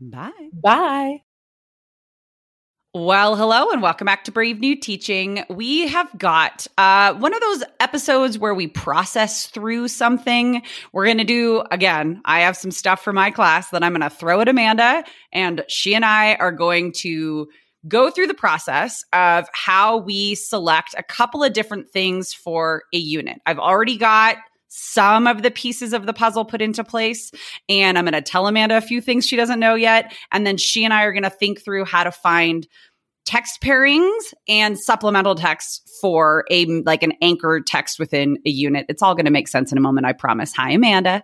Bye. Bye. Well, hello and welcome back to Brave New Teaching. We have got uh, one of those episodes where we process through something. We're going to do, again, I have some stuff for my class that I'm going to throw at Amanda, and she and I are going to go through the process of how we select a couple of different things for a unit. I've already got some of the pieces of the puzzle put into place. And I'm going to tell Amanda a few things she doesn't know yet. And then she and I are going to think through how to find text pairings and supplemental text for a like an anchor text within a unit. It's all going to make sense in a moment, I promise. Hi, Amanda.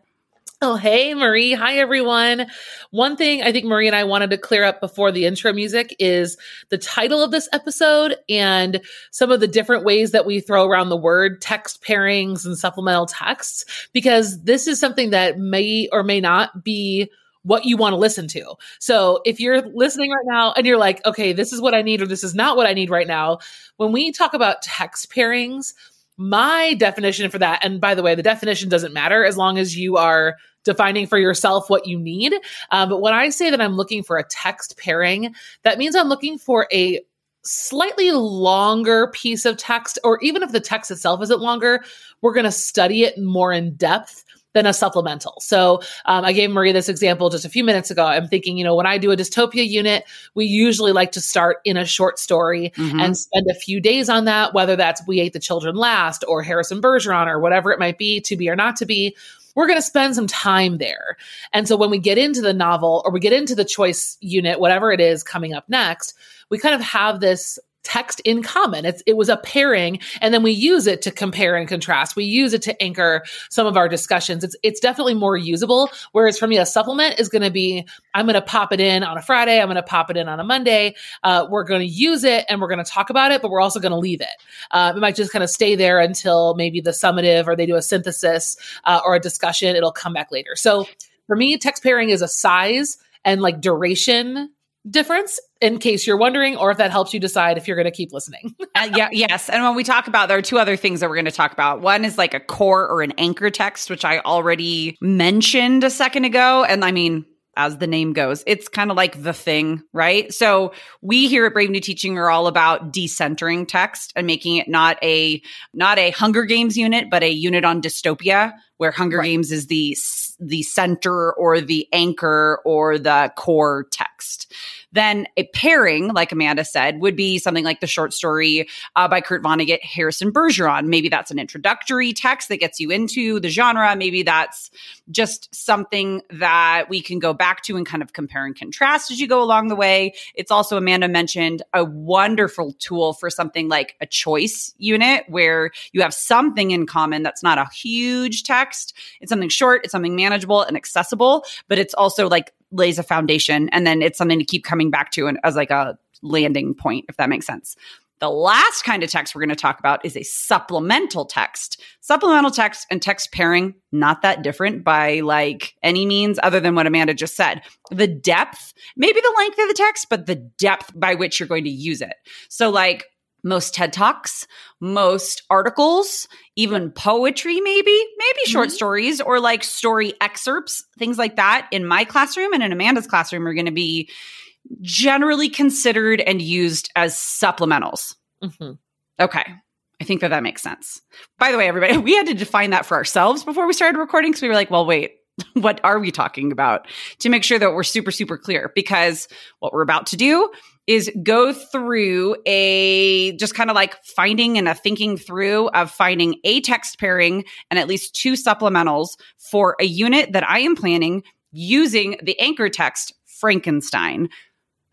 Oh, hey, Marie. Hi, everyone. One thing I think Marie and I wanted to clear up before the intro music is the title of this episode and some of the different ways that we throw around the word text pairings and supplemental texts, because this is something that may or may not be what you want to listen to. So if you're listening right now and you're like, okay, this is what I need or this is not what I need right now, when we talk about text pairings, my definition for that, and by the way, the definition doesn't matter as long as you are defining for yourself what you need. Um, but when I say that I'm looking for a text pairing, that means I'm looking for a slightly longer piece of text, or even if the text itself isn't longer, we're going to study it more in depth than a supplemental. So um, I gave Marie this example just a few minutes ago. I'm thinking, you know, when I do a dystopia unit, we usually like to start in a short story mm-hmm. and spend a few days on that, whether that's We Ate the Children Last or Harrison Bergeron or whatever it might be, to be or not to be we're going to spend some time there. And so when we get into the novel or we get into the choice unit, whatever it is coming up next, we kind of have this text in common. It's, it was a pairing, and then we use it to compare and contrast. We use it to anchor some of our discussions. It's it's definitely more usable. Whereas for me, a supplement is going to be I'm going to pop it in on a Friday. I'm going to pop it in on a Monday. Uh, we're going to use it and we're going to talk about it, but we're also going to leave it. Uh, it might just kind of stay there until maybe the summative or they do a synthesis uh, or a discussion. It'll come back later. So for me, text pairing is a size and like duration difference in case you're wondering or if that helps you decide if you're going to keep listening. uh, yeah, yes. And when we talk about there are two other things that we're going to talk about. One is like a core or an anchor text which I already mentioned a second ago and I mean as the name goes. It's kind of like the thing, right? So we here at Brave New Teaching are all about decentering text and making it not a not a Hunger Games unit, but a unit on dystopia where Hunger right. Games is the the center or the anchor or the core text. Then a pairing, like Amanda said, would be something like the short story uh, by Kurt Vonnegut, Harrison Bergeron. Maybe that's an introductory text that gets you into the genre. Maybe that's just something that we can go back to and kind of compare and contrast as you go along the way. It's also, Amanda mentioned, a wonderful tool for something like a choice unit where you have something in common that's not a huge text. It's something short, it's something manageable and accessible, but it's also like lays a foundation and then it's something to keep coming back to and as like a landing point, if that makes sense. The last kind of text we're going to talk about is a supplemental text. Supplemental text and text pairing, not that different by like any means other than what Amanda just said. The depth, maybe the length of the text, but the depth by which you're going to use it. So, like, most TED Talks, most articles, even poetry, maybe, maybe mm-hmm. short stories or like story excerpts, things like that in my classroom and in Amanda's classroom are going to be generally considered and used as supplementals. Mm-hmm. Okay. I think that that makes sense. By the way, everybody, we had to define that for ourselves before we started recording. So we were like, well, wait, what are we talking about to make sure that we're super, super clear? Because what we're about to do is go through a just kind of like finding and a thinking through of finding a text pairing and at least two supplementals for a unit that I am planning using the anchor text Frankenstein.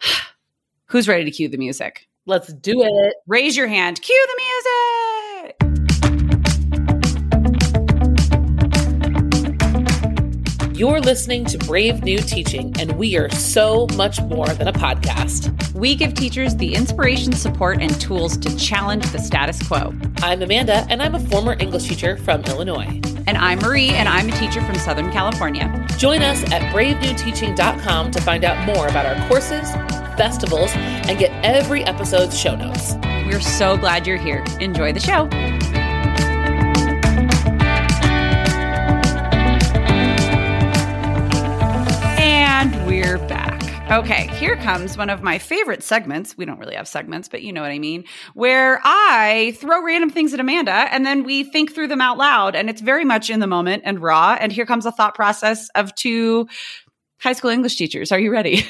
Who's ready to cue the music? Let's do it. Raise your hand. Cue the music. You're listening to Brave New Teaching, and we are so much more than a podcast. We give teachers the inspiration, support, and tools to challenge the status quo. I'm Amanda, and I'm a former English teacher from Illinois. And I'm Marie, and I'm a teacher from Southern California. Join us at bravenewteaching.com to find out more about our courses, festivals, and get every episode's show notes. We're so glad you're here. Enjoy the show. And we're back. Okay, here comes one of my favorite segments. We don't really have segments, but you know what I mean, where I throw random things at Amanda and then we think through them out loud. And it's very much in the moment and raw. And here comes a thought process of two high school English teachers. Are you ready?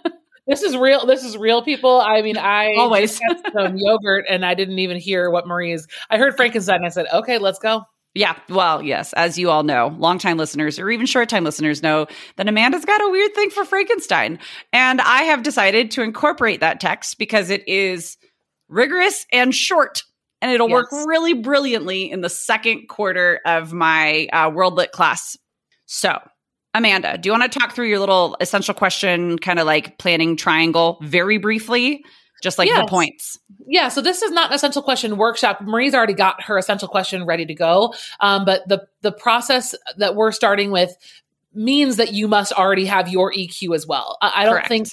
this is real. This is real, people. I mean, I always had some yogurt and I didn't even hear what Marie's. I heard Frankenstein. I said, okay, let's go. Yeah, well, yes, as you all know, longtime listeners or even short time listeners know that Amanda's got a weird thing for Frankenstein. And I have decided to incorporate that text because it is rigorous and short. And it'll yes. work really brilliantly in the second quarter of my uh, World Lit class. So, Amanda, do you want to talk through your little essential question, kind of like planning triangle very briefly? Just like yes. the points. Yeah. So this is not an essential question workshop. Marie's already got her essential question ready to go. Um, but the the process that we're starting with means that you must already have your EQ as well. I, I don't Correct. think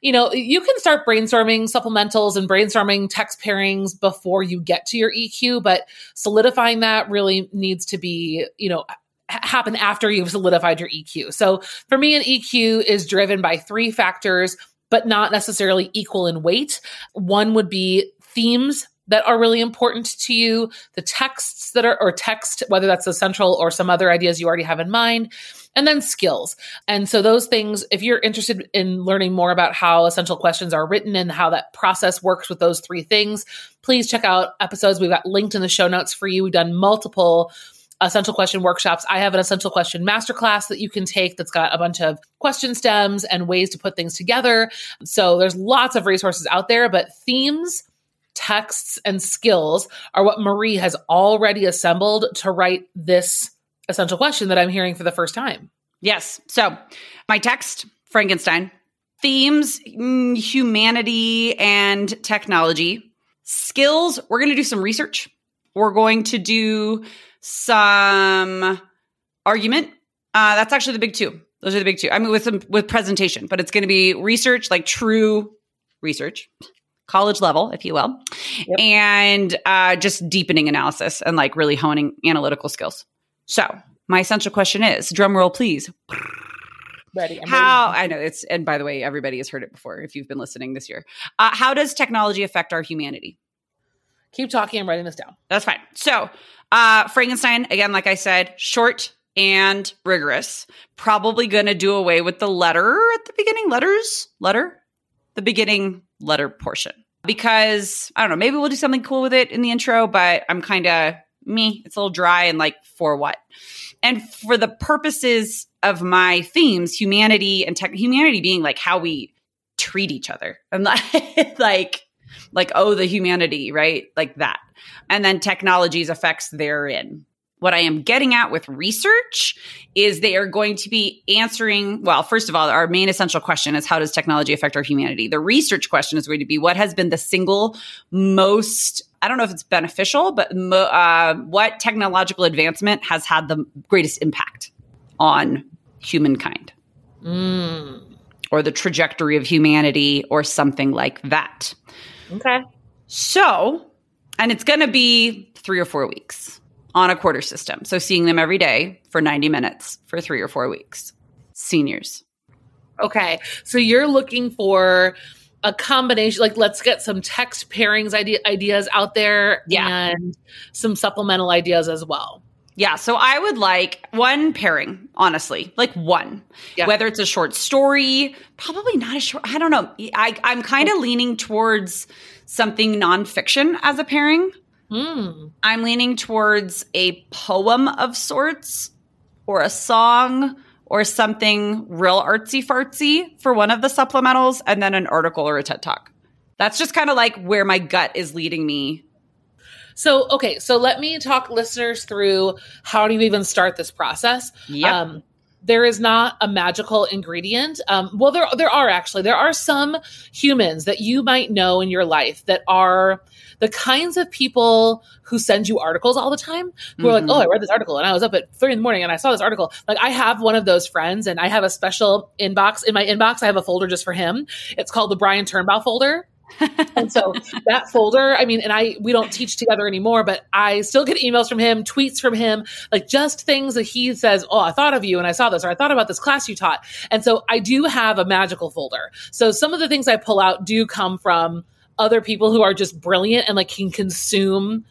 you know, you can start brainstorming supplementals and brainstorming text pairings before you get to your EQ, but solidifying that really needs to be, you know, happen after you've solidified your EQ. So for me, an EQ is driven by three factors but not necessarily equal in weight. One would be themes that are really important to you, the texts that are, or text, whether that's the central or some other ideas you already have in mind, and then skills. And so those things, if you're interested in learning more about how essential questions are written and how that process works with those three things, please check out episodes we've got linked in the show notes for you. We've done multiple essential question workshops. I have an essential question masterclass that you can take that's got a bunch of question stems and ways to put things together. So there's lots of resources out there, but themes, texts, and skills are what Marie has already assembled to write this essential question that I'm hearing for the first time. Yes. So my text, Frankenstein, themes, mm, humanity and technology, skills. We're going to do some research. We're going to do some argument. Uh, that's actually the big two. Those are the big two. I mean, with some with presentation, but it's going to be research, like true research, college level, if you will, yep. and uh, just deepening analysis and like really honing analytical skills. So, my essential question is: drum roll, please. Ready. How ready. I know it's, and by the way, everybody has heard it before if you've been listening this year. Uh, how does technology affect our humanity? Keep talking. I'm writing this down. That's fine. So, uh, Frankenstein, again, like I said, short and rigorous. Probably going to do away with the letter at the beginning. Letters? Letter? the beginning letter portion because I don't know, maybe we'll do something cool with it in the intro, but I'm kind of me. It's a little dry and like for what? And for the purposes of my themes, humanity and tech, humanity being like how we treat each other and like, like, like, oh, the humanity, right? Like that. And then technology's effects therein what I am getting at with research is they are going to be answering, well, first of all, our main essential question is how does technology affect our humanity? The research question is going to be what has been the single most, I don't know if it's beneficial, but uh, what technological advancement has had the greatest impact on humankind? Mm. Or the trajectory of humanity or something like that. Okay. So, and it's going to be three or four weeks on a quarter system. So seeing them every day for 90 minutes for three or four weeks. Seniors. Okay. So you're looking for a combination, like let's get some text pairings idea, ideas out there yeah. and some supplemental ideas as well. Yeah, so I would like one pairing, honestly, like one. Yeah. Whether it's a short story, probably not a short. I don't know. I, I'm kind of leaning towards something nonfiction as a pairing. Mm. I'm leaning towards a poem of sorts or a song or something real artsy fartsy for one of the supplementals, and then an article or a TED talk. That's just kind of like where my gut is leading me. So, okay, so let me talk listeners through how do you even start this process? Yep. Um, there is not a magical ingredient. Um, well, there there are actually there are some humans that you might know in your life that are the kinds of people who send you articles all the time who mm-hmm. are like, mm-hmm. oh, I read this article and I was up at three in the morning and I saw this article. Like I have one of those friends and I have a special inbox in my inbox. I have a folder just for him. It's called the Brian Turnbow folder. And so that folder, I mean, and I, we don't teach together anymore, but I still get emails from him, tweets from him, like just things that he says, Oh, I thought of you and I saw this, or I thought about this class you taught. And so I do have a magical folder. So some of the things I pull out do come from other people who are just brilliant and like can consume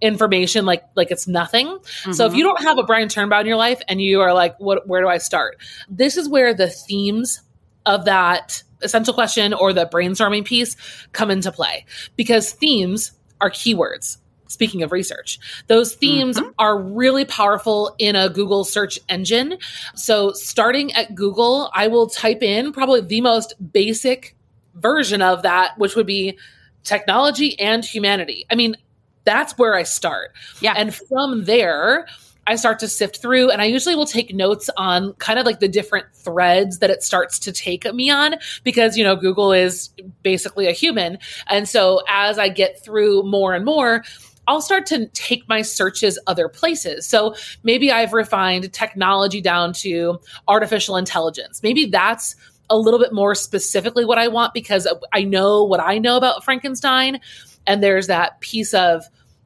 information like like it's nothing. Mm-hmm. So if mm-hmm. you don't have a Brian Turnbow in your life and you are like, what where do I start? This is where the themes of that essential question or the brainstorming piece come into play because themes are keywords. Speaking of research, those themes mm-hmm. are really powerful in a Google search engine. So, starting at Google, I will type in probably the most basic version of that, which would be technology and humanity. I mean, that's where I start. Yeah. And from there, I start to sift through and I usually will take notes on kind of like the different threads that it starts to take me on because, you know, Google is basically a human. And so as I get through more and more, I'll start to take my searches other places. So maybe I've refined technology down to artificial intelligence. Maybe that's a little bit more specifically what I want because I know what I know about Frankenstein. And there's that piece of,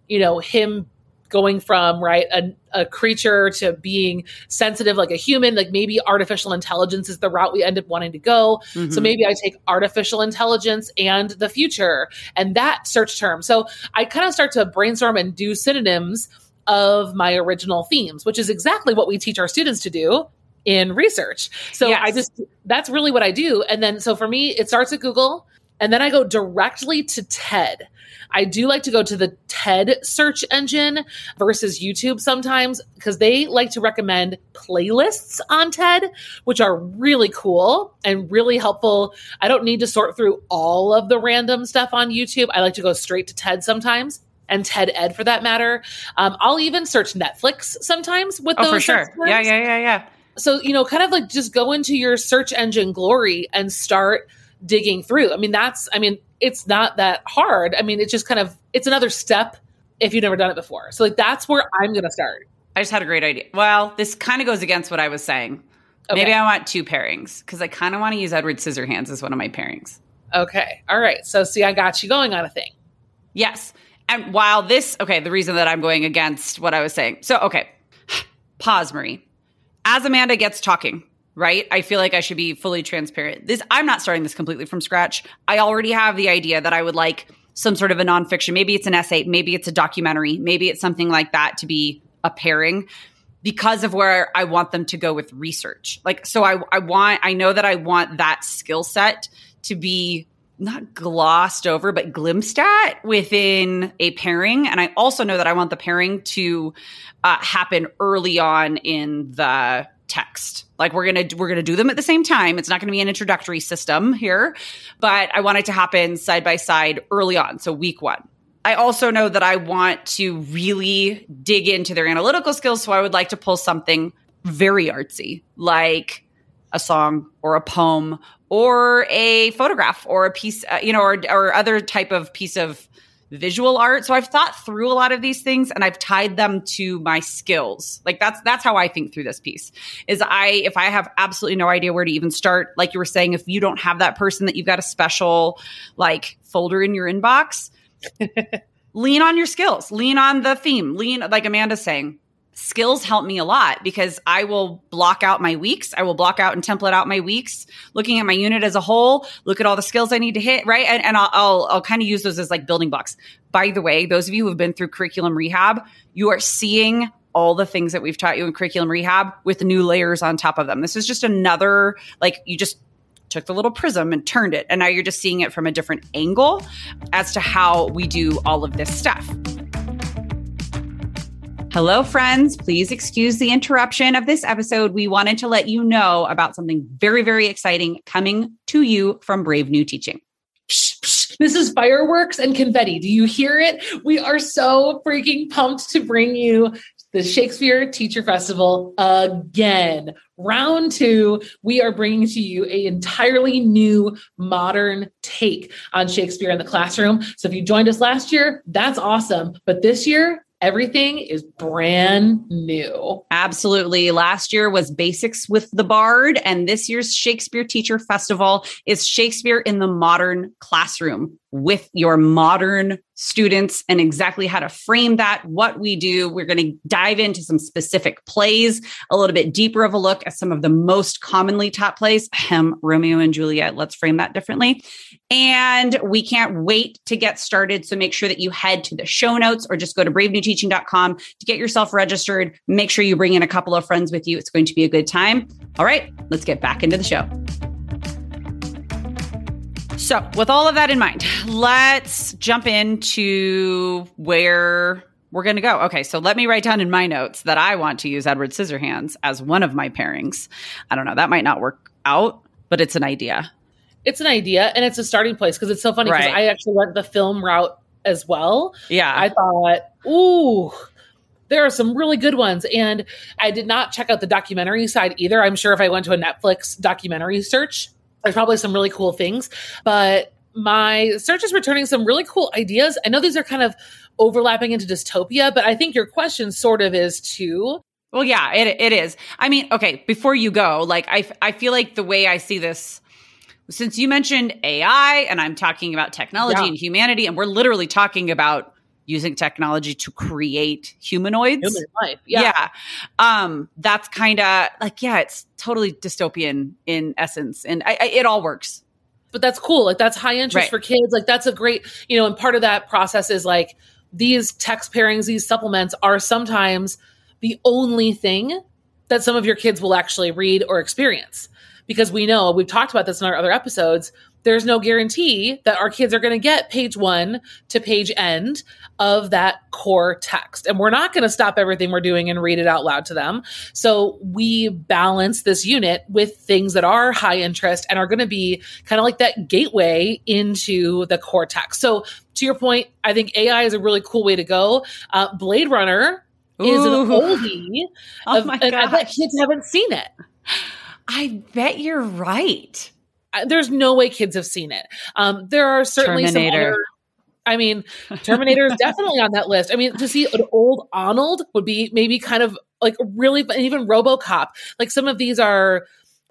you know, him going from right a, a, creature to being sensitive like a human like maybe artificial intelligence is the route we end up wanting to go mm-hmm. so maybe i take artificial intelligence and the future and that search term so i kind of start to brainstorm and do synonyms of my original themes which is exactly what we teach our students to do in research. So yes. I just, that's really what I do. And then, so for me, it starts at Google and then I go directly to TED. I do like to go to the TED search engine versus YouTube sometimes because they like to recommend playlists on TED, which are really cool and really helpful. I don't need to sort through all of the random stuff on YouTube. I like to go straight to TED sometimes and TED Ed for that matter. Um, I'll even search Netflix sometimes with oh, those. for sure. Yeah, yeah, yeah, yeah so you know kind of like just go into your search engine glory and start digging through i mean that's i mean it's not that hard. I mean it's just kind of it's another step if you've never done it before. So like that's where i'm gonna start. I just had a great idea. Well this kind of goes against what i was saying. Okay. maybe i want two pairings because i kind of want to use edward scissorhands as one of my pairings. Okay. All right. So see i got you going on a thing. Yes. And while this okay the reason that i'm going against what i was saying. So okay. Pause marie. As Amanda gets talking, right? I feel like I should be fully transparent. This I'm not starting this completely from scratch. I already have the idea that I would like some sort of a nonfiction. Maybe it's an essay, maybe it's a documentary, maybe it's something like that to be a pairing because of where I want them to go with research. Like so I I want I know that I want that skill set to be not glossed over, but glimpsed at within a pairing. And I also know that I want the pairing to uh, happen early on in the text. Like we're gonna we're gonna do them at the same time. It's not gonna be an introductory system here, but I want it to happen side by side early on. So week one. I also know that I want to really dig into their analytical skills. So I would like to pull something very artsy, like a song or a poem or a photograph or a piece, uh, you know, or, or other type of piece of visual art. So I've thought through a lot of these things and I've tied them to my skills. Like that's that's how I think through this piece. Is I if I have absolutely no idea where to even start, like you were saying, if you don't have that person that you've got a special like folder in your inbox, lean on your skills, lean on the theme, lean like Amanda's saying skills help me a lot because I will block out my weeks. I will block out and template out my weeks, looking at my unit as a whole, look at all the skills I need to hit, right? And, and I'll, I'll, I'll kind of use those as like building blocks. By the way, those of you who have been through curriculum rehab, you are seeing all the things that we've taught you in curriculum rehab with new layers on top of them. This is just another, like, you just took the little prism and turned it. And now you're just seeing it from a different angle as to how we do all of this stuff. Hello, friends. Please excuse the interruption of this episode. We wanted to let you know about something very, very exciting coming to you from Brave New Teaching. This is fireworks and confetti. Do you hear it? We are so freaking pumped to bring you the Shakespeare Teacher Festival again. Round two, we are bringing to you a entirely new modern take on Shakespeare in the classroom. So if you joined us last year, that's awesome. But this year, everything is brand new. Absolutely. Last year was Basics with the Bard, and this year's Shakespeare Teacher Festival is Shakespeare in the Modern Classroom with your modern students and exactly how to frame that, what we do. We're going to dive into some specific plays, a little bit deeper of a look at some of the most commonly taught plays, Hem, Romeo and Juliet. Let's frame that differently. And we can't wait to get started. So make sure that you head to the show notes or just go to bravenewteaching.com to get yourself registered. Make sure you bring in a couple of friends with you. It's going to be a good time. All right, let's get back into the show. So, with all of that in mind, let's jump into where we're going to go. Okay, so let me write down in my notes that I want to use Edward Scissorhands as one of my pairings. I don't know, that might not work out, but it's an idea. It's an idea and it's a starting place because it's so funny because right. I actually went the film route as well. Yeah. I thought, ooh, there are some really good ones. And I did not check out the documentary side either. I'm sure if I went to a Netflix documentary search, there's probably some really cool things, but my search is returning some really cool ideas. I know these are kind of overlapping into dystopia, but I think your question sort of is too. Well, yeah, it it is. I mean, okay, before you go, like I I feel like the way I see this since you mentioned AI and I'm talking about technology yeah. and humanity and we're literally talking about using technology to create humanoids. Human life. Yeah. yeah. Um, that's kind of like, yeah, it's totally dystopian in essence. And I, I, it all works. But that's cool. Like that's high interest right. for kids. Like that's a great, you know, and part of that process is like these text pairings, these supplements are sometimes the only thing that some of your kids will actually read or experience. Because we know, we've talked about this in our other episodes, there's no guarantee that our kids are going to get page one to page end of that core text. And we're not going to stop everything we're doing and read it out loud to them. So we balance this unit with things that are high interest and are going to be kind of like that gateway into the core text. So to your point, I think AI is a really cool way to go. Uh, Blade Runner Ooh. is an oldie. Oh of, my God. I bet kids haven't seen it. I bet you're right there's no way kids have seen it. Um, there are certainly Terminator. some other. I mean, Terminator is definitely on that list. I mean, to see an old Arnold would be maybe kind of like really, even RoboCop. Like some of these are,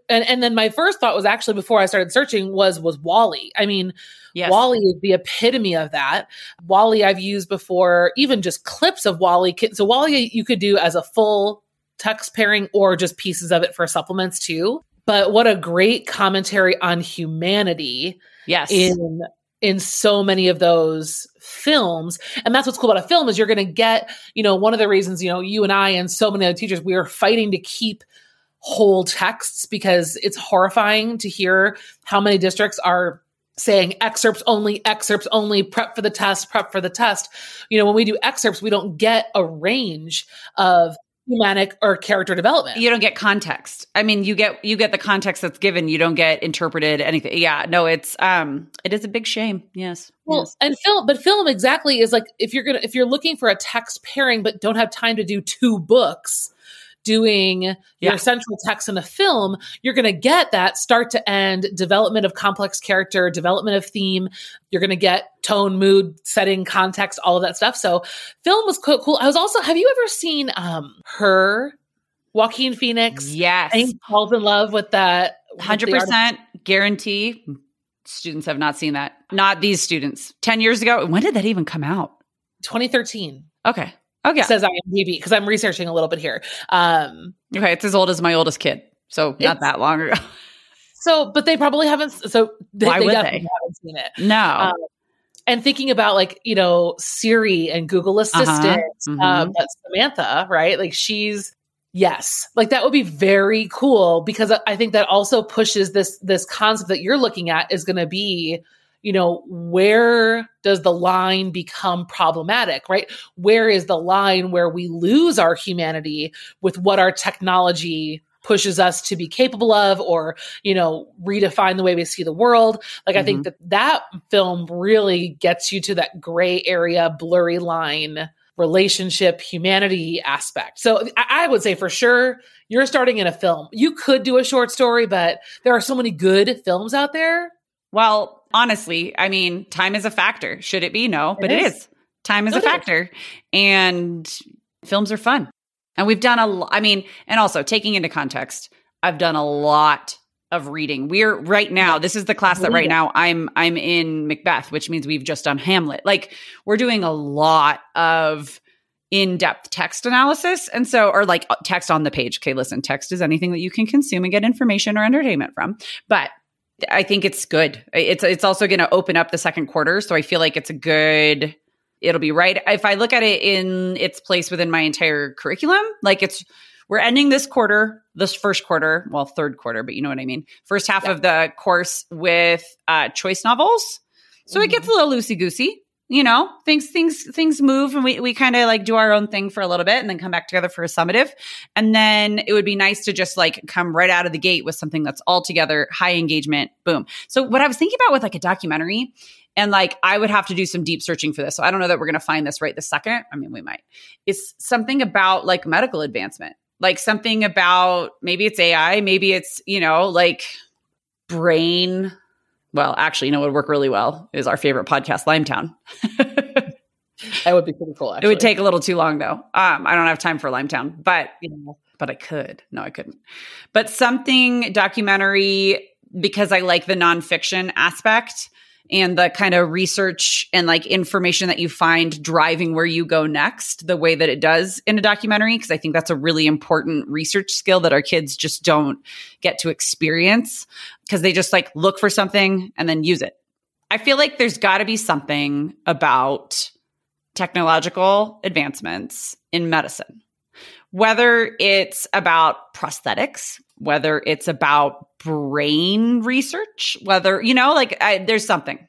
and and then my first thought was actually before I started searching was was WALL-E. I mean, yes. WALL-E is the epitome of that. WALL-E I've used before, even just clips of WALL-E. So WALL-E you could do as a full text pairing or just pieces of it for supplements too but what a great commentary on humanity. Yes. In in so many of those films. And that's what's cool about a film is you're going to get, you know, one of the reasons, you know, you and I and so many other teachers, we are fighting to keep whole texts because it's horrifying to hear how many districts are saying excerpts only, excerpts only, prep for the test, prep for the test. You know, when we do excerpts, we don't get a range of thematic or character development. You don't get context. I mean, you get you get the context that's given. You don't get interpreted anything. Yeah, no, it's um, it is a big shame. Yes. Well, yes. and film, but film exactly is like if you're gonna if you're looking for a text pairing but don't have time to do two books, doing Yeah. your central text in a film, you're going to get that start to end development of complex character, development of theme. You're going to get tone, mood, setting, context, all of that stuff. So, film was co- cool. I was also, have you ever seen um her, Joaquin Phoenix? yes, And he falls in love with that. hundred the art- percent guarantee. Students have not seen that. Not these students. Ten years ago. When did that even come out? 2013 Okay. Oh yeah. says IMDb because I'm researching a little bit here. Um, Okay. It's as old as my oldest kid. So not that long ago. so, but they probably haven't. So they, Why they would definitely they? haven't seen it. No. Um, and thinking about like you know Siri and Google Assistant, Mhm. um, that's Samantha, right? Like she's yes, like that would be very cool because I- I think that also pushes this this concept that you're looking at is going to be, you know, where does the line become problematic, right? Where is the line where we lose our humanity with what our technology pushes us to be capable of or you know redefine the way we see the world? Like i think mm-hmm. that that film really gets you to that gray area blurry line relationship humanity aspect. So I, I would say for sure you're starting in a film. You could do a short story but there are so many good films out there Well, honestly, I mean, time is a factor. Should it be? No, but It it is. is. Time is It a is. factor. And films are fun. And we've done a lot. I mean, and also taking into context, I've done a lot of reading. We're right now, this is the class that right now I'm I'm in Macbeth, which means we've just done Hamlet. Like we're doing a lot of in-depth text analysis and so or like uh, text on the page okay listen text is anything that you can consume and get information or entertainment from but I think it's good. It's it's also going to open up the second quarter, so I feel like it's a good. It'll be right if I look at it in its place within my entire curriculum. Like it's we're ending this quarter, this first quarter, well, third quarter, but you know what I mean. First half Yeah. of the course with uh, choice novels, so it Mhm. gets a little loosey goosey. You know, things things things move, and we we kind of like do our own thing for a little bit, and then come back together for a summative. And then it would be nice to just like come right out of the gate with something that's all together, high engagement, boom. So what I was thinking about with like a documentary, and like I would have to do some deep searching for this. So I don't know that we're gonna find this right this second. I mean, we might. It's something about like medical advancement, like something about maybe it's AI, maybe it's, you know, like brain. Well, actually, you know what would work really well is our favorite podcast, Limetown. that would be pretty cool It would take a little too long though. Um, I don't have time for Limetown, but you know, but I could. No, I couldn't. But something documentary because I like the nonfiction aspect and the kind of research and like information that you find driving where you go next, the way that it does in a documentary. Because I think that's a really important research skill that our kids just don't get to experience because they just like look for something and then use it. I feel like there's got to be something about technological advancements in medicine whether it's about prosthetics, whether it's about brain research, whether, you know, like I, there's something.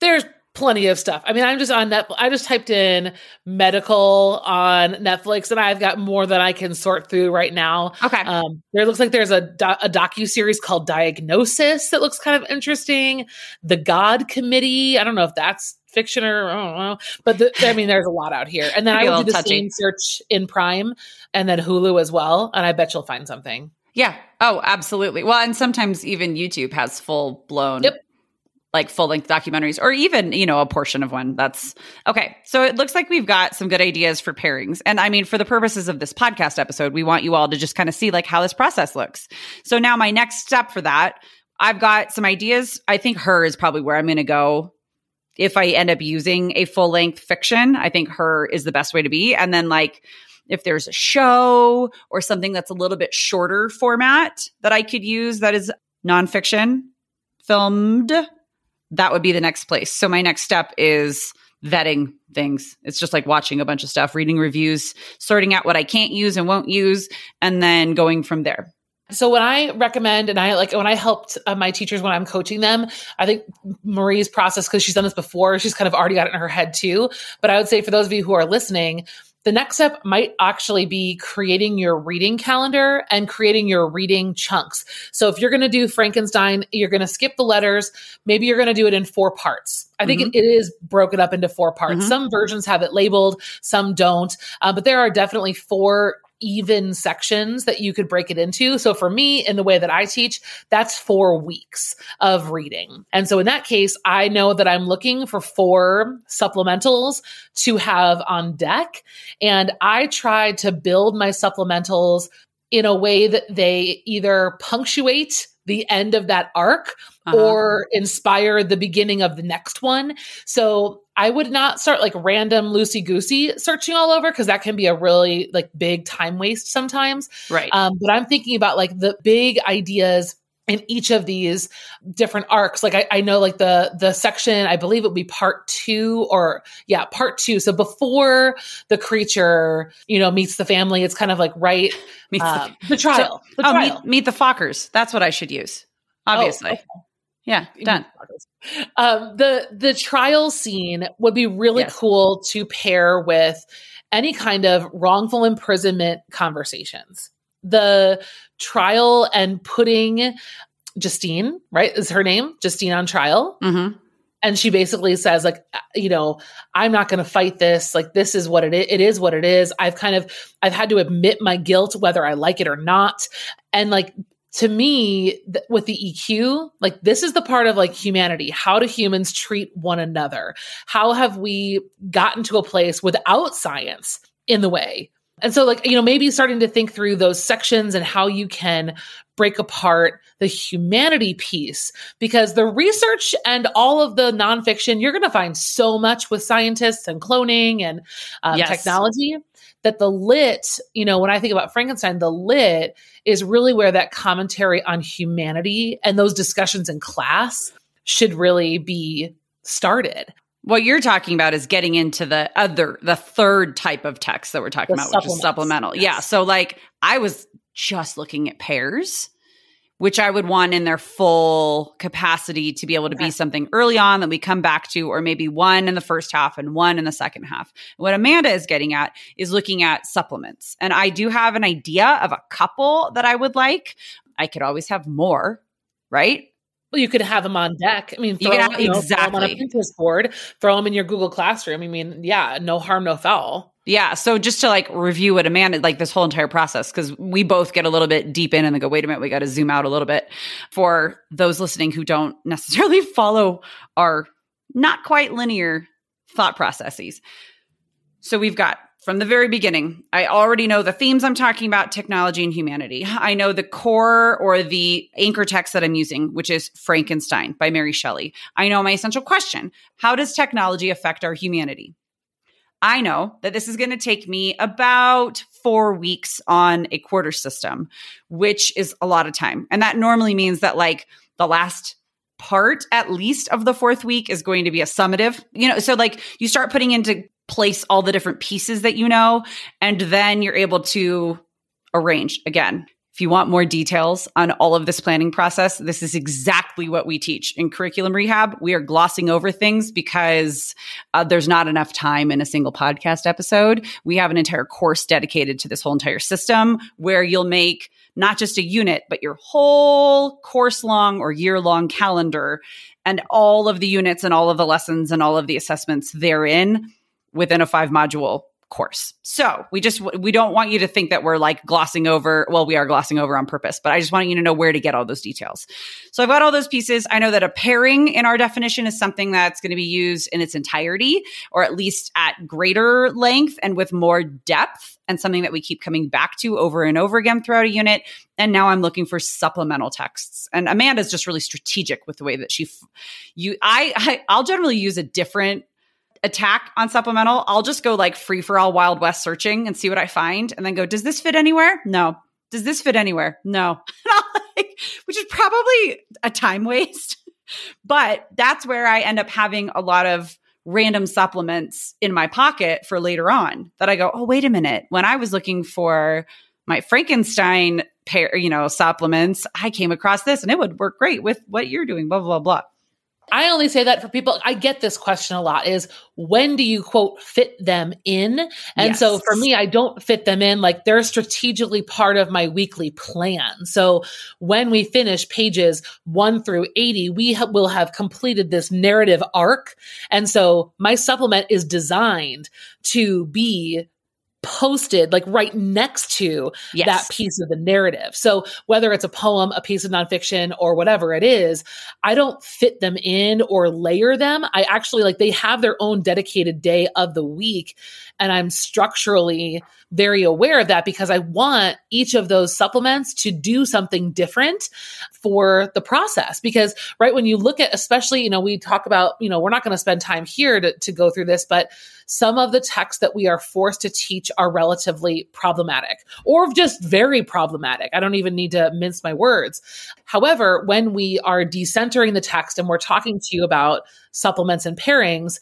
there's plenty of stuff. I mean, I'm just on Netflix. I just typed in medical on Netflix, and I've got more than I can sort through right now. Okay. Um, there looks like there's a, do- a docu series called Diagnosis that looks kind of interesting. The God Committee. I don't know if that's fiction or I don't know, but the, I mean, there's a lot out here. And then I will do the touchy. same search in Prime and then Hulu as well, and I bet you'll find something. yeah. Oh, absolutely. Well, and sometimes even YouTube has full blown. Yep. Like full length documentaries, or even, you know, a portion of one. That's okay. So it looks like we've got some good ideas for pairings. And I mean, for the purposes of this podcast episode, we want you all to just kind of see like how this process looks. So now my next step for that, I've got some ideas. I think her is probably where I'm going to go if I end up using a full length fiction, I think her is the best way to be. And then like if there's a show or something that's a little bit shorter format that I could use that is nonfiction filmed, that would be the next place. So my next step is vetting things. It's just like watching a bunch of stuff, reading reviews, sorting out what I can't use and won't use, and then going from there. So when I recommend and I like when I helped uh, my teachers when I'm coaching them, I think Marie's process because she's done this before, she's kind of already got it in her head too. But I would say for those of you who are listening, the next step might actually be creating your reading calendar and creating your reading chunks. So if you're going to do Frankenstein, you're going to skip the letters. Maybe you're going to do it in four parts. I think mm-hmm. it, it is broken up into four parts. Mm-hmm. Some versions have it labeled, some don't. Uh, but there are definitely four even sections that you could break it into. So for me, in the way that I teach, that's four weeks of reading. And so in that case, I know that I'm looking for four supplementals to have on deck. And I try to build my supplementals in a way that they either punctuate the end of that arc uh-huh. or inspire the beginning of the next one. So I would not start like random loosey goosey searching all over because that can be a really like big time waste sometimes. Right. Um, but I'm thinking about like the big ideas in each of these different arcs. Like I, I, know like the the section i believe it would be part two or yeah part two. So before the creature you know meets the family it's kind of like right meets um, the, the, trial, so, the oh, trial. Meet, meet, the fockers. That's what i should use obviously. oh, okay. yeah done. Um, the the trial scene would be really yes. cool to pair with any kind of wrongful imprisonment conversations the trial and putting Justine, right, is her name, Justine on trial. Mm-hmm. And she basically says, like, uh, you know, I'm not going to fight this. Like, this is what it is. It is what it is. I've kind of, I've had to admit my guilt, whether I like it or not. And like, to me, th- with the EQ, like, this is the part of like humanity. How do humans treat one another? How have we gotten to a place without science in the way and so, like, you know, maybe starting to think through those sections and how you can break apart the humanity piece because the research and all of the nonfiction, you're going to find so much with scientists and cloning and um, yes. technology that the lit, you know, when I think about Frankenstein, the lit is really where that commentary on humanity and those discussions in class should really be started. What you're talking about is getting into the other, the third type of text that we're talking the about, which is supplemental. Yes. Yeah. So, like, I was just looking at pairs, which I would want in their full capacity to be able to be something early on that we come back to, or maybe one in the first half and one in the second half. What Amanda is getting at is looking at supplements. And I do have an idea of a couple that I would like. I could always have more, right? Well, you could have them on deck. I mean, throw, you have, you know, exactly. on a Pinterest board, throw them in your Google Classroom. I mean, yeah, no harm, no foul. Yeah. So just to like review what Amanda, like this whole entire process, because we both get a little bit deep in and then go, wait a minute, we got to zoom out a little bit for those listening who don't necessarily follow our not quite linear thought processes. So we've got from the very beginning. I already know the themes I'm talking about technology and humanity. I know the core or the anchor text that I'm using, which is Frankenstein by Mary Shelley. I know my essential question How does technology affect our humanity? I know that this is going to take me about four weeks on a quarter system, which is a lot of time. And that normally means that, like, the last part at least of the fourth week is going to be a summative you know so like you start putting into place all the different pieces that you know, and then you're able to arrange again. If you want more details on all of this planning process, this is exactly what we teach in curriculum rehab. We are glossing over things because uh, there's not enough time in a single podcast episode. We have an entire course dedicated to this whole entire system where you'll make not just a unit, but your whole course long or year long calendar and all of the units and all of the lessons and all of the assessments therein within a five module course. So we just, we don't want you to think that we're like glossing over. Well, we are glossing over on purpose, but I just want you to know where to get all those details. So I've got all those pieces. I know that a pairing in our definition is something that's going to be used in its entirety, or at least at greater length and with more depth and something that we keep coming back to over and over again throughout a unit. And now I'm looking for supplemental texts. And Amanda's just really strategic with the way that she, f- you, I, I, I'll generally use a different attack on supplemental, I'll just go like free for all Wild West searching and see what I find and then go, does this fit anywhere? No. Does this fit anywhere? No. which is probably a time waste. but that's where I end up having a lot of random supplements in my pocket for later on that I go, oh, wait a minute. When I was looking for my Frankenstein pair, you know, supplements. I came across this and it would work great with what you're doing, blah, blah, blah. I only say that for people. I get this question a lot is when do you quote fit them in? And yes. so for me, I don't fit them in. Like they're strategically part of my weekly plan. So when we finish pages one through 80, we ha- will have completed this narrative arc. And so my supplement is designed to be posted like right next to yes. that piece of the narrative. So whether it's a poem, a piece of nonfiction, or whatever it is, I don't fit them in or layer them. I actually like they have their own dedicated day of the week. And I'm structurally very aware of that because I want each of those supplements to do something different for the process. Because, right, when you look at, especially, you know, we talk about, you know, we're not going to spend time here to, to go through this, but some of the texts that we are forced to teach are relatively problematic or just very problematic. I don't even need to mince my words. However, when we are decentering the text and we're talking to you about supplements and pairings,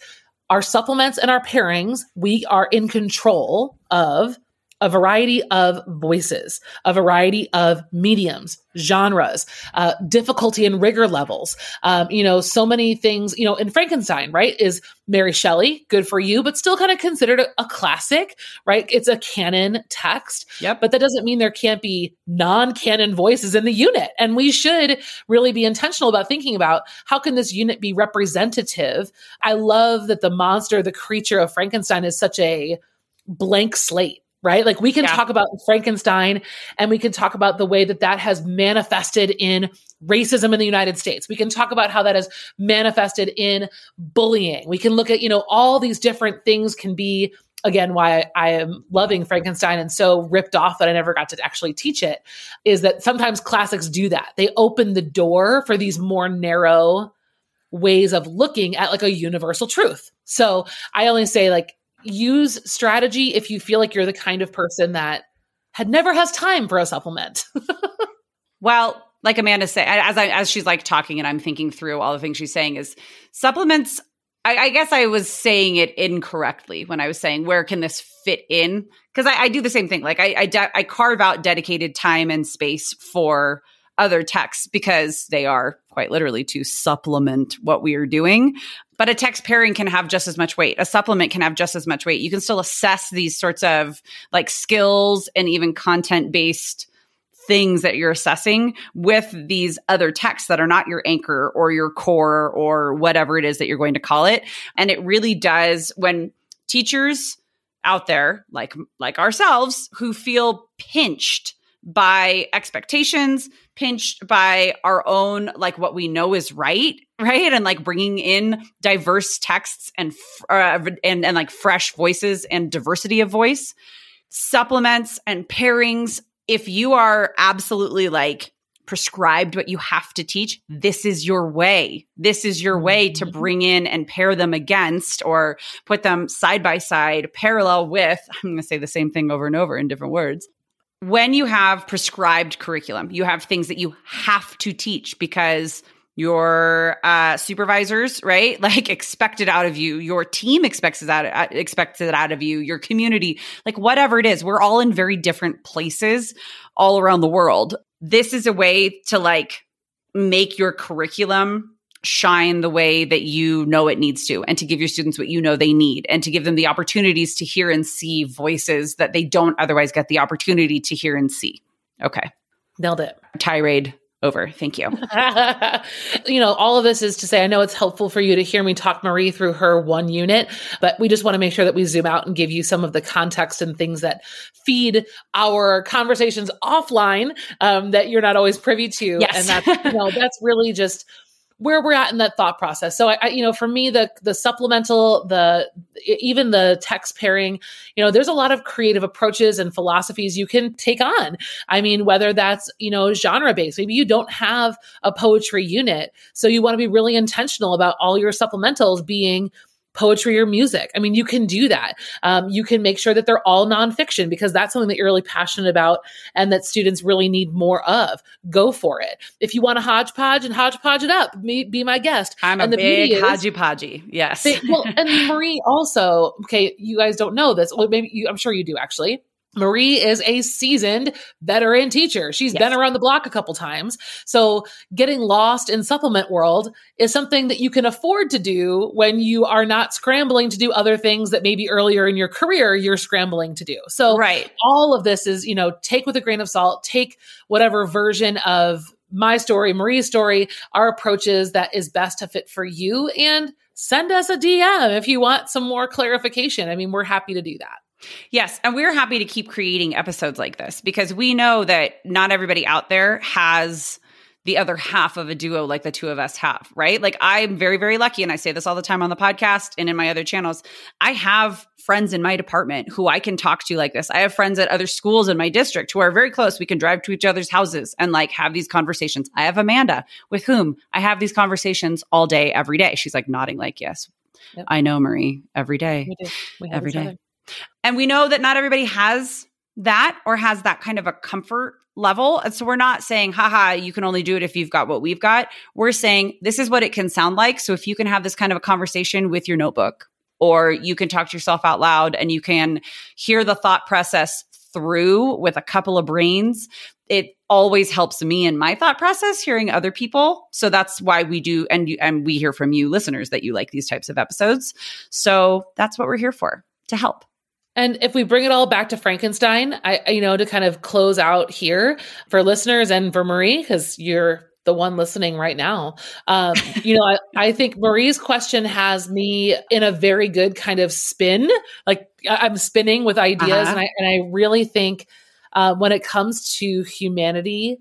our supplements and our pairings, we are in control of a variety of voices, a variety of mediums, genres, uh, difficulty and rigor levels. Um, you know, so many things. You know, in Frankenstein, right, is Mary Shelley, good for you, but still kind of considered a, a classic, right? It's a canon text. Yep. But that doesn't mean there can't be non-canon voices in the unit, and we should really be intentional about thinking about how can this unit be representative. I love that the monster, the creature of Frankenstein, is such a blank slate right? Like we can yeah. talk about Frankenstein and we can talk about the way that that has manifested in racism in the United States. We can talk about how that has manifested in bullying. We can look at, you know, all these different things can be again why I am loving Frankenstein and so ripped off that I never got to actually teach it is that sometimes classics do that. They open the door for these more narrow ways of looking at like a universal truth. So I only say like use strategy if you feel like you're the kind of person that had never has time for a supplement. well, like Amanda said, as I as she's like talking and I'm thinking through all the things she's saying is supplements. I, I guess I was saying it incorrectly when I was saying where can this fit in because I, I, do the same thing. Like I I, de- I carve out dedicated time and space for other texts because they are quite literally to supplement what we are doing. But a text pairing can have just as much weight. A supplement can have just as much weight. You can still assess these sorts of like skills and even content based things that you're assessing with these other texts that are not your anchor or your core or whatever it is that you're going to call it. And it really does when teachers out there like like ourselves who feel pinched by expectations, pinched by our own, like what we know is right, right? And like bringing in diverse texts and, uh, and, and like fresh voices and diversity of voice, supplements and pairings. If you are absolutely like, prescribed what you have to teach. This is your way. This is your way to mm-hmm. bring in and pair them against or put them side by side, parallel with, I'm going to say the same thing over and over in different words, when you have prescribed curriculum, you have things that you have to teach because your uh, supervisors, right? Like expect it out of you. Your team expects it out, uh, expects it out of you. Your community, like whatever it is, we're all in very different places all around the world. This is a way to like make your curriculum shine the way that you know it needs to and to give your students what you know they need and to give them the opportunities to hear and see voices that they don't otherwise get the opportunity to hear and see. Okay. Nailed it. Tirade over. Thank you. you know, all of this is to say, I know it's helpful for you to hear me talk Marie through her one unit, but we just want to make sure that we zoom out and give you some of the context and things that feed our conversations offline um, that you're not always privy to. Yes. And that's, you know, that's really just where we're at in that thought process. So I, I, you know, for me, the the supplemental, the even the text pairing, you know, there's a lot of creative approaches and philosophies you can take on. I mean, whether that's you know genre based, maybe you don't have a poetry unit, so you want to be really intentional about all your supplementals being poetry or music. I mean, you can do that. Um, you can make sure that they're all nonfiction because that's something that you're really passionate about and that students really need more of. Go for it. If you want to hodgepodge and hodgepodge it up, be, be my guest. I'm and a big hodgepodgey. Yes. They, well, and Marie also, okay, you guys don't know this. Well, maybe you, I'm sure you do actually Marie is a seasoned veteran teacher. She's yes. been around the block a couple times. So getting lost in supplement world is something that you can afford to do when you are not scrambling to do other things that maybe earlier in your career you're scrambling to do. So right. all of this is, you know, take with a grain of salt, take whatever version of my story, Marie's story, our approaches that is best to fit for you and send us a DM if you want some more clarification. I mean, we're happy to do that. Yes. And we're happy to keep creating episodes like this because we know that not everybody out there has the other half of a duo like the two of us have, right? Like I'm very, very lucky. And I say this all the time on the podcast and in my other channels. I have friends in my department who I can talk to like this. I have friends at other schools in my district who are very close. We can drive to each other's houses and like have these conversations. I have Amanda with whom I have these conversations all day, every day. She's like nodding, like, yes, yep. I know Marie every day. We do. We every day. Other. And we know that not everybody has that or has that kind of a comfort level. And so we're not saying, haha, you can only do it if you've got what we've got. We're saying this is what it can sound like. So if you can have this kind of a conversation with your notebook, or you can talk to yourself out loud and you can hear the thought process through with a couple of brains, it always helps me in my thought process hearing other people. So that's why we do and you, and we hear from you listeners that you like these types of episodes. So that's what we're here for to help. And if we bring it all back to Frankenstein, I, you know, to kind of close out here for listeners and for Marie, because you're the one listening right now. Um, you know, I, I, think Marie's question has me in a very good kind of spin. Like I'm spinning with ideas, uh-huh. and I and I really think uh, when it comes to humanity,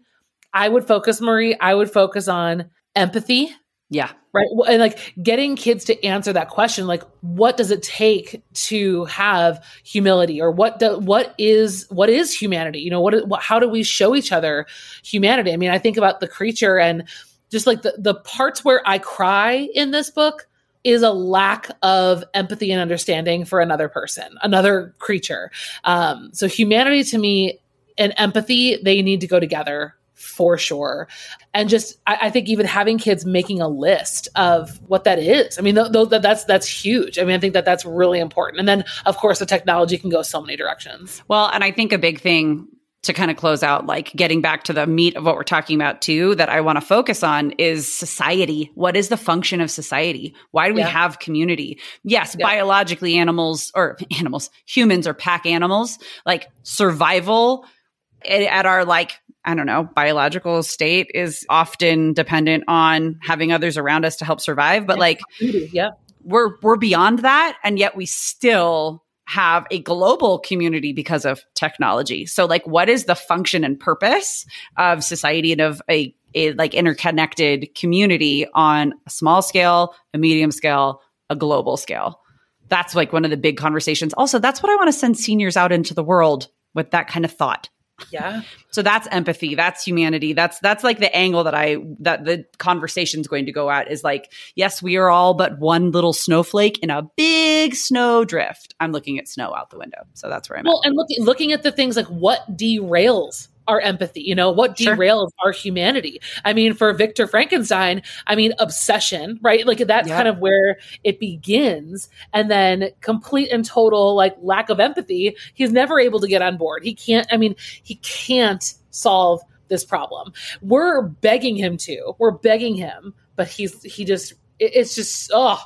I would focus, Marie. I would focus on empathy yeah. Right. And like getting kids to answer that question, like, what does it take to have humility or what, do, what is, what is humanity? You know, what, what, how do we show each other humanity? I mean, I think about the creature and just like the, the parts where I cry in this book is a lack of empathy and understanding for another person, another creature. Um, so humanity to me and empathy, they need to go together for sure. And just, I, I, think even having kids making a list of what that is. I mean, th- th- that's that's huge. I mean, I think that that's really important. And then, of course, the technology can go so many directions. Well, and I think a big thing to kind of close out, like getting back to the meat of what we're talking about too, that I want to focus on is society. What is the function of society? Why do we yeah. have community? Yes, yeah. biologically, animals or animals, humans are pack animals. Like survival eh, at our like I don't know, biological state is often dependent on having others around us to help survive. But like, yeah, we're we're beyond that, and yet we still have a global community because of technology. So, like, what is the function and purpose of society and of a, a like interconnected community on a small scale, a medium scale, a global scale? That's like one of the big conversations. Also, that's what I want to send seniors out into the world with that kind of thought. Yeah. So that's empathy. That's humanity. That's that's like the angle that I that the conversation's going to go at is like, yes, we are all but one little snowflake in a big snow drift. I'm looking at snow out the window. So that's where I'm at. well, at. and looking looking at the things like what derails our empathy, you know, what derails sure. our humanity. I mean, for Victor Frankenstein, I mean, obsession, right? Like that's kind of where it begins. And then complete and total like lack of empathy. He's never able to get on board. He can't, I mean, he can't solve this problem. We're begging him to, we're begging him, but he's, he just, it's just, oh,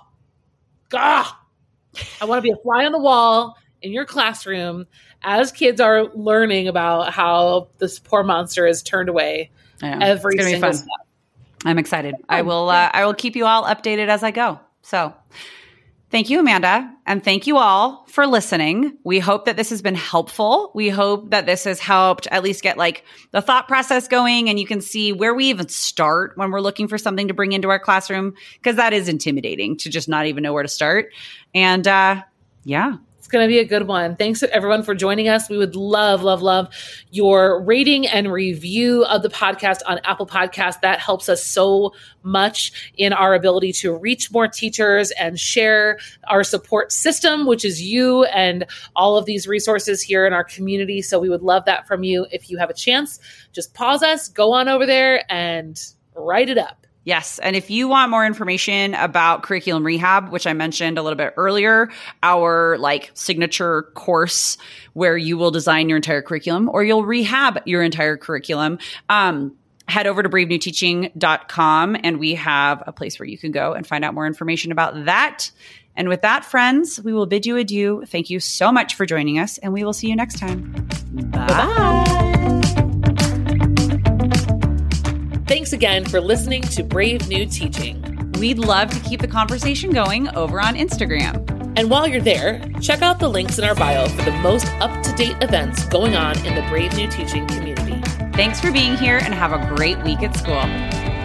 God, I want to be a fly on the wall in your classroom as kids are learning about how this poor monster is turned away every single step. I'm excited. I will. Uh, I will keep you all updated as I go. So, thank you, Amanda, and thank you all for listening. We hope that this has been helpful. We hope that this has helped at least get like the thought process going, and you can see where we even start when we're looking for something to bring into our classroom because that is intimidating to just not even know where to start. And uh, yeah, going to be a good one. Thanks to everyone for joining us. We would love, love, love your rating and review of the podcast on Apple Podcast. That helps us so much in our ability to reach more teachers and share our support system, which is you and all of these resources here in our community. So we would love that from you. If you have a chance, just pause us, go on over there and write it up. Yes. And if you want more information about curriculum rehab, which I mentioned a little bit earlier, our like signature course where you will design your entire curriculum or you'll rehab your entire curriculum, um, head over to bravenewteaching.com and we have a place where you can go and find out more information about that. And with that, friends, we will bid you adieu. Thank you so much for joining us, and we will see you next time. Bye bye. Thanks again for listening to Brave New Teaching. We'd love to keep the conversation going over on Instagram. And while you're there, check out the links in our bio for the most up to date events going on in the Brave New Teaching community. Thanks for being here and have a great week at school.